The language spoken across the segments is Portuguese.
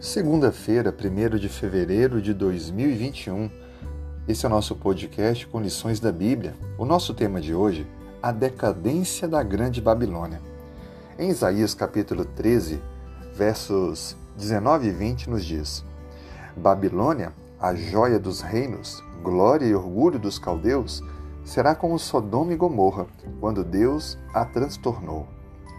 Segunda-feira, 1 de fevereiro de 2021. Esse é o nosso podcast com lições da Bíblia. O nosso tema de hoje, a decadência da Grande Babilônia. Em Isaías capítulo 13, versos 19 e 20 nos diz: Babilônia, a joia dos reinos, glória e orgulho dos caldeus, será como Sodoma e Gomorra, quando Deus a transtornou.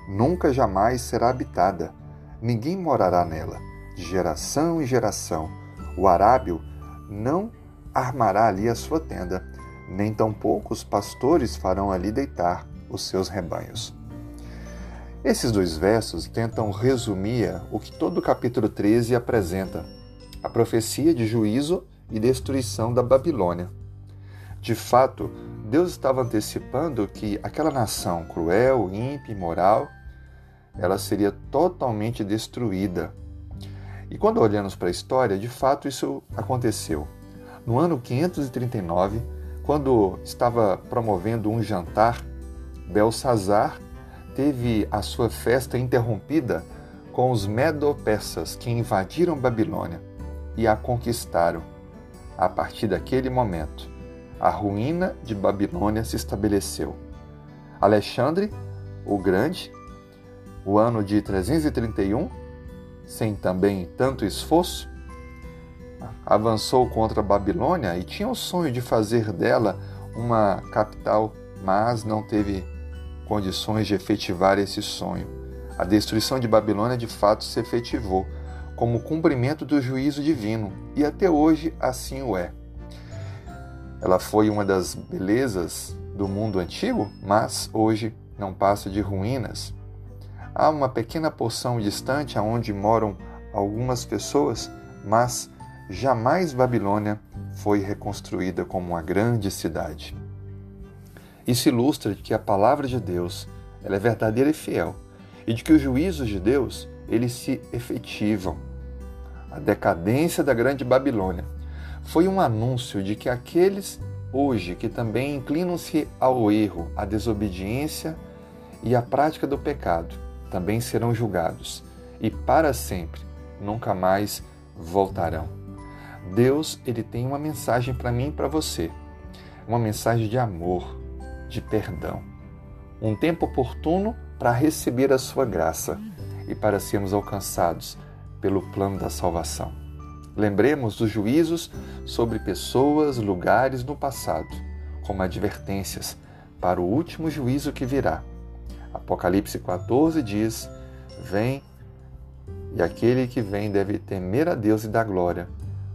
Nunca jamais será habitada, ninguém morará nela de geração em geração. O arábio não armará ali a sua tenda, nem tampouco os pastores farão ali deitar os seus rebanhos. Esses dois versos tentam resumir o que todo o capítulo 13 apresenta: a profecia de juízo e destruição da Babilônia. De fato, Deus estava antecipando que aquela nação cruel, ímpia e moral, ela seria totalmente destruída e quando olhamos para a história, de fato isso aconteceu. No ano 539, quando estava promovendo um jantar, Belsazar teve a sua festa interrompida com os medo-persas que invadiram Babilônia e a conquistaram. A partir daquele momento, a ruína de Babilônia se estabeleceu. Alexandre, o Grande, o ano de 331, sem também tanto esforço, avançou contra a Babilônia e tinha o sonho de fazer dela uma capital, mas não teve condições de efetivar esse sonho. A destruição de Babilônia de fato se efetivou como cumprimento do juízo divino e até hoje assim o é. Ela foi uma das belezas do mundo antigo, mas hoje não passa de ruínas. Há uma pequena porção distante aonde moram algumas pessoas, mas jamais Babilônia foi reconstruída como uma grande cidade. Isso ilustra que a palavra de Deus ela é verdadeira e fiel, e de que os juízos de Deus eles se efetivam. A decadência da grande Babilônia foi um anúncio de que aqueles hoje que também inclinam-se ao erro, à desobediência e à prática do pecado, também serão julgados e para sempre nunca mais voltarão. Deus, ele tem uma mensagem para mim e para você. Uma mensagem de amor, de perdão. Um tempo oportuno para receber a sua graça e para sermos alcançados pelo plano da salvação. Lembremos dos juízos sobre pessoas, lugares no passado, como advertências para o último juízo que virá Apocalipse 14 diz: Vem, e aquele que vem deve temer a Deus e dar glória,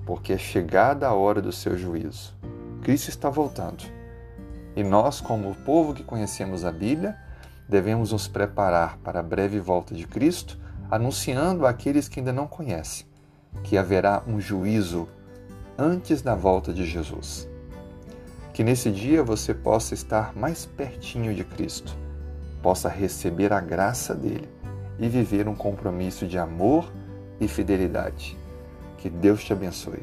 porque é chegada a hora do seu juízo. Cristo está voltando. E nós, como o povo que conhecemos a Bíblia, devemos nos preparar para a breve volta de Cristo, anunciando àqueles que ainda não conhecem que haverá um juízo antes da volta de Jesus. Que nesse dia você possa estar mais pertinho de Cristo possa receber a graça dele e viver um compromisso de amor e fidelidade. Que Deus te abençoe.